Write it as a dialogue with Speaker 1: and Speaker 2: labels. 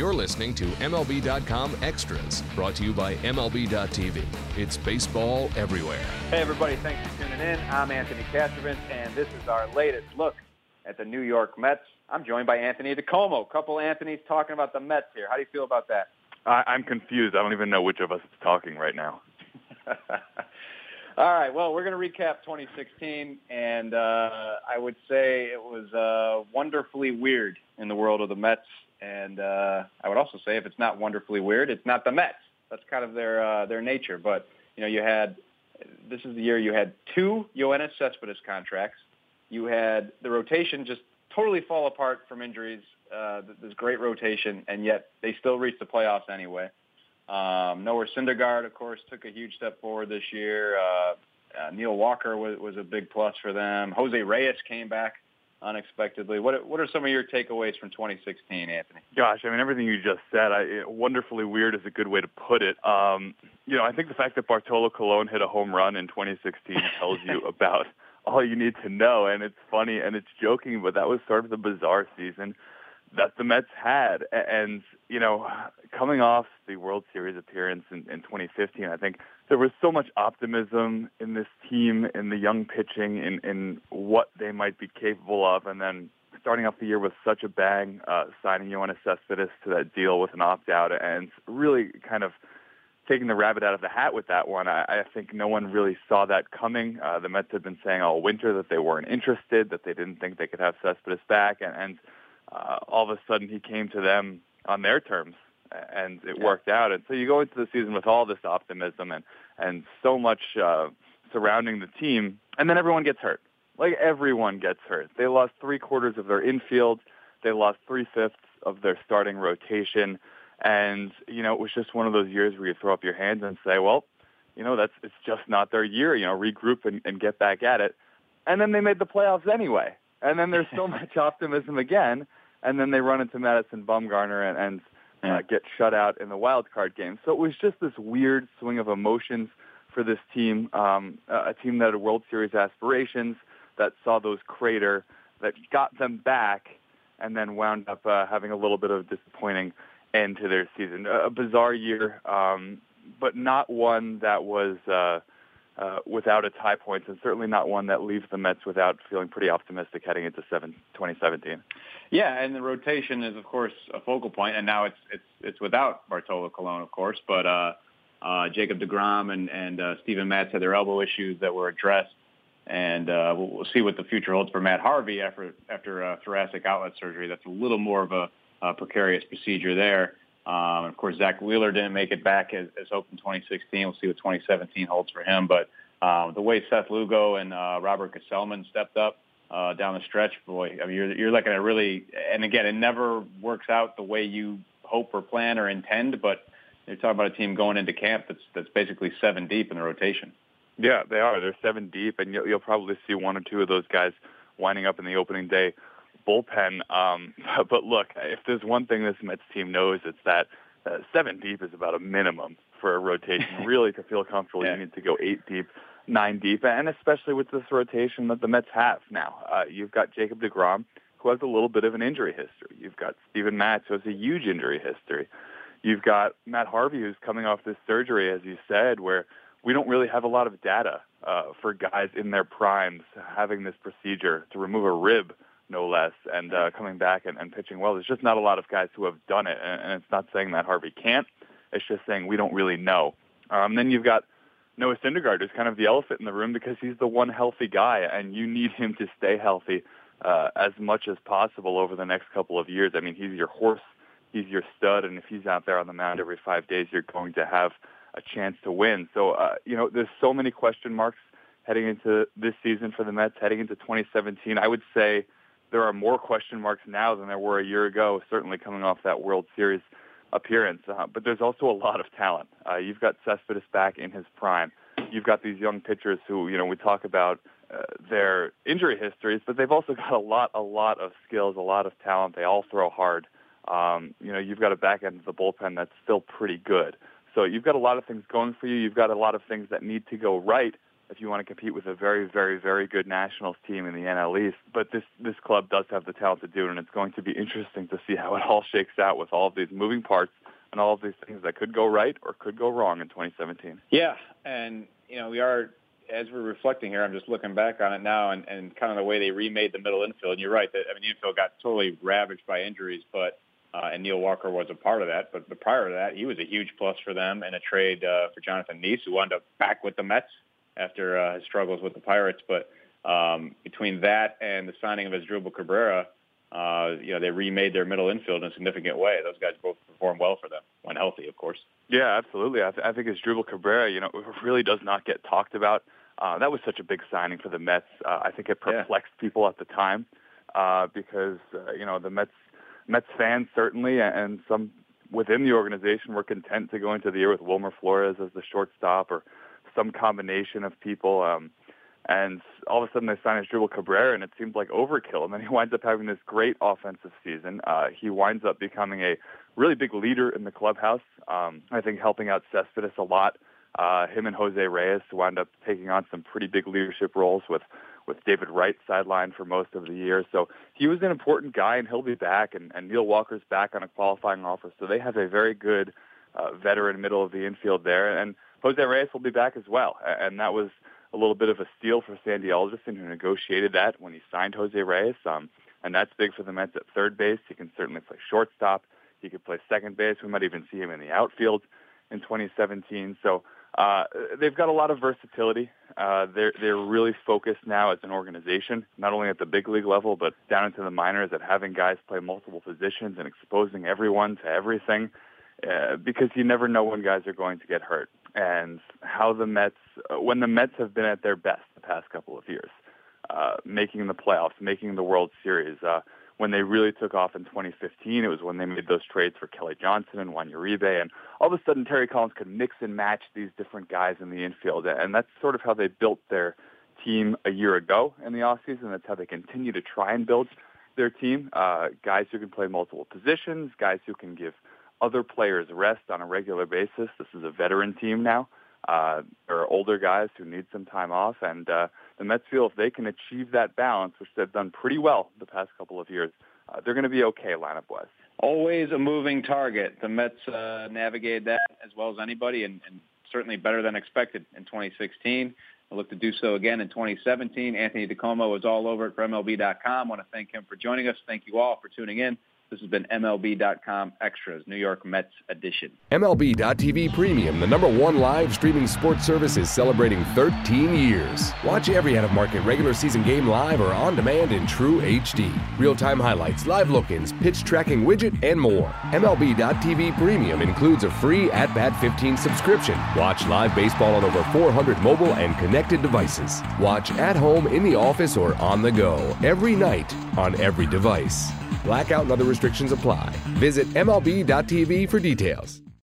Speaker 1: You're listening to MLB.com Extras, brought to you by MLB.tv. It's baseball everywhere.
Speaker 2: Hey, everybody, thanks for tuning in. I'm Anthony Castrovince, and this is our latest look at the New York Mets. I'm joined by Anthony DiComo. Couple Anthony's talking about the Mets here. How do you feel about that?
Speaker 3: I, I'm confused. I don't even know which of us is talking right now.
Speaker 2: All right. Well, we're going to recap 2016, and uh, I would say it was uh, wonderfully weird in the world of the Mets. And uh, I would also say if it's not wonderfully weird, it's not the Mets. That's kind of their uh, their nature. But you know, you had this is the year you had two Yoenis Cespedes contracts. You had the rotation just totally fall apart from injuries. Uh, this great rotation, and yet they still reached the playoffs anyway. Um, Noah Syndergaard, of course, took a huge step forward this year. Uh, uh, Neil Walker was, was a big plus for them. Jose Reyes came back unexpectedly. What what are some of your takeaways from 2016, Anthony?
Speaker 3: Gosh, I mean everything you just said. I, wonderfully weird is a good way to put it. Um, you know, I think the fact that Bartolo Colon hit a home run in 2016 tells you about all you need to know. And it's funny and it's joking, but that was sort of the bizarre season that the Mets had. And, you know, coming off the World Series appearance in, in 2015, I think there was so much optimism in this team, in the young pitching, in, in what they might be capable of. And then starting off the year with such a bang, uh, signing Yoenis Cespedes to that deal with an opt-out and really kind of taking the rabbit out of the hat with that one. I, I think no one really saw that coming. Uh, the Mets had been saying all winter that they weren't interested, that they didn't think they could have Cespedes back, and, and uh, all of a sudden he came to them on their terms, and it yeah. worked out. And so you go into the season with all this optimism and and so much uh, surrounding the team, and then everyone gets hurt. Like everyone gets hurt. They lost three quarters of their infield. They lost three fifths of their starting rotation. And, you know, it was just one of those years where you throw up your hands and say, well, you know, that's it's just not their year, you know, regroup and, and get back at it. And then they made the playoffs anyway. And then there's so much optimism again and then they run into Madison Bumgarner and, and uh, get shut out in the wild card game. So it was just this weird swing of emotions for this team, um, a team that had World Series aspirations, that saw those crater, that got them back, and then wound up uh, having a little bit of a disappointing end to their season. A, a bizarre year, um, but not one that was uh, uh, without its high points, and certainly not one that leaves the Mets without feeling pretty optimistic heading into seven, 2017.
Speaker 2: Yeah, and the rotation is of course a focal point, and now it's it's it's without Bartolo Colon, of course, but uh, uh, Jacob Degrom and and uh, Steven Matz had their elbow issues that were addressed, and uh, we'll, we'll see what the future holds for Matt Harvey after after uh, thoracic outlet surgery. That's a little more of a, a precarious procedure there. Um, of course, Zack Wheeler didn't make it back as, as hoped in 2016. We'll see what 2017 holds for him. But um, the way Seth Lugo and uh, Robert Gsellman stepped up uh, down the stretch, boy, I mean, you're, you're looking at really, and again, it never works out the way you hope or plan or intend, but you're talking about a team going into camp that's, that's basically seven deep in the rotation.
Speaker 3: Yeah, they are. They're seven deep, and you'll, you'll probably see one or two of those guys winding up in the opening day bullpen. Um, but look, if there's one thing this Mets team knows, it's that uh, seven deep is about a minimum for a rotation. really, to feel comfortable, yeah. you need to go eight deep nine deep, and especially with this rotation that the Mets have now. Uh, you've got Jacob DeGrom, who has a little bit of an injury history. You've got Steven Matz, who has a huge injury history. You've got Matt Harvey, who's coming off this surgery, as you said, where we don't really have a lot of data uh, for guys in their primes having this procedure to remove a rib, no less, and uh, coming back and, and pitching well. There's just not a lot of guys who have done it, and, and it's not saying that Harvey can't. It's just saying we don't really know. Um, then you've got Noah Syndergaard is kind of the elephant in the room because he's the one healthy guy, and you need him to stay healthy uh, as much as possible over the next couple of years. I mean, he's your horse, he's your stud, and if he's out there on the mound every five days, you're going to have a chance to win. So, uh, you know, there's so many question marks heading into this season for the Mets, heading into 2017. I would say there are more question marks now than there were a year ago, certainly coming off that World Series appearance. Uh, but there's also a lot of talent. Uh, you've got Cespedes back in his prime. You've got these young pitchers who, you know, we talk about uh, their injury histories, but they've also got a lot, a lot of skills, a lot of talent. They all throw hard. Um, you know, you've got a back end of the bullpen that's still pretty good. So you've got a lot of things going for you. You've got a lot of things that need to go right if you want to compete with a very, very, very good Nationals team in the NL East. But this this club does have the talent to do it, and it's going to be interesting to see how it all shakes out with all of these moving parts and all of these things that could go right or could go wrong in 2017.
Speaker 2: Yeah, and you know we are as we're reflecting here. I'm just looking back on it now, and, and kind of the way they remade the middle infield. And you're right that I mean the infield got totally ravaged by injuries, but uh, and Neil Walker was a part of that. But, but prior to that, he was a huge plus for them in a trade uh, for Jonathan Niese, who wound up back with the Mets after uh, his struggles with the Pirates. But um, between that and the signing of Asdrubal Cabrera, uh, you know, they remade their middle infield in a significant way. Those guys both performed well for them when healthy, of course.
Speaker 3: Yeah, absolutely. I, th- I think Asdrubal Cabrera, you know, really does not get talked about. Uh, that was such a big signing for the Mets. Uh, I think it perplexed yeah. people at the time uh, because uh, you know the Mets Mets fans certainly and some within the organization were content to go into the year with Wilmer Flores as the shortstop or some combination of people. Um, and all of a sudden they sign Asdrubal Cabrera, and it seems like overkill. And then he winds up having this great offensive season. Uh, he winds up becoming a really big leader in the clubhouse. Um, I think helping out Cespedes a lot. Uh, him and Jose Reyes wound up taking on some pretty big leadership roles with with David Wright sidelined for most of the year. So he was an important guy, and he'll be back. And, and Neil Walker's back on a qualifying offer, so they have a very good uh, veteran middle of the infield there. And Jose Reyes will be back as well, and that was a little bit of a steal for Sandy Alderson, who negotiated that when he signed Jose Reyes. Um, and that's big for the Mets at third base. He can certainly play shortstop. He could play second base. We might even see him in the outfield in 2017. So uh, they've got a lot of versatility. Uh, they're they're really focused now as an organization, not only at the big league level, but down into the minors, at having guys play multiple positions and exposing everyone to everything, uh, because you never know when guys are going to get hurt and how the Mets, uh, when the Mets have been at their best the past couple of years, uh, making the playoffs, making the World Series. Uh, when they really took off in 2015, it was when they made those trades for Kelly Johnson and Juan Uribe, and all of a sudden Terry Collins could mix and match these different guys in the infield, and that's sort of how they built their team a year ago in the offseason. That's how they continue to try and build their team. Uh, guys who can play multiple positions, guys who can give other players rest on a regular basis. This is a veteran team now. Uh, there are older guys who need some time off, and uh, the Mets feel if they can achieve that balance, which they've done pretty well the past couple of years, uh, they're going to be okay lineup-wise.
Speaker 2: Always a moving target. The Mets uh, navigated that as well as anybody, and, and certainly better than expected in 2016. I look to do so again in 2017. Anthony DiComo was all over it for MLB.com. I want to thank him for joining us. Thank you all for tuning in. This has been MLB.com Extras, New York Mets edition.
Speaker 1: MLB.tv Premium, the number one live streaming sports service, is celebrating 13 years. Watch every out of market regular season game live or on demand in true HD. Real time highlights, live look ins, pitch tracking widget, and more. MLB.tv Premium includes a free At Bat 15 subscription. Watch live baseball on over 400 mobile and connected devices. Watch at home, in the office, or on the go every night on every device. Blackout and other restrictions apply. Visit MLB.tv for details.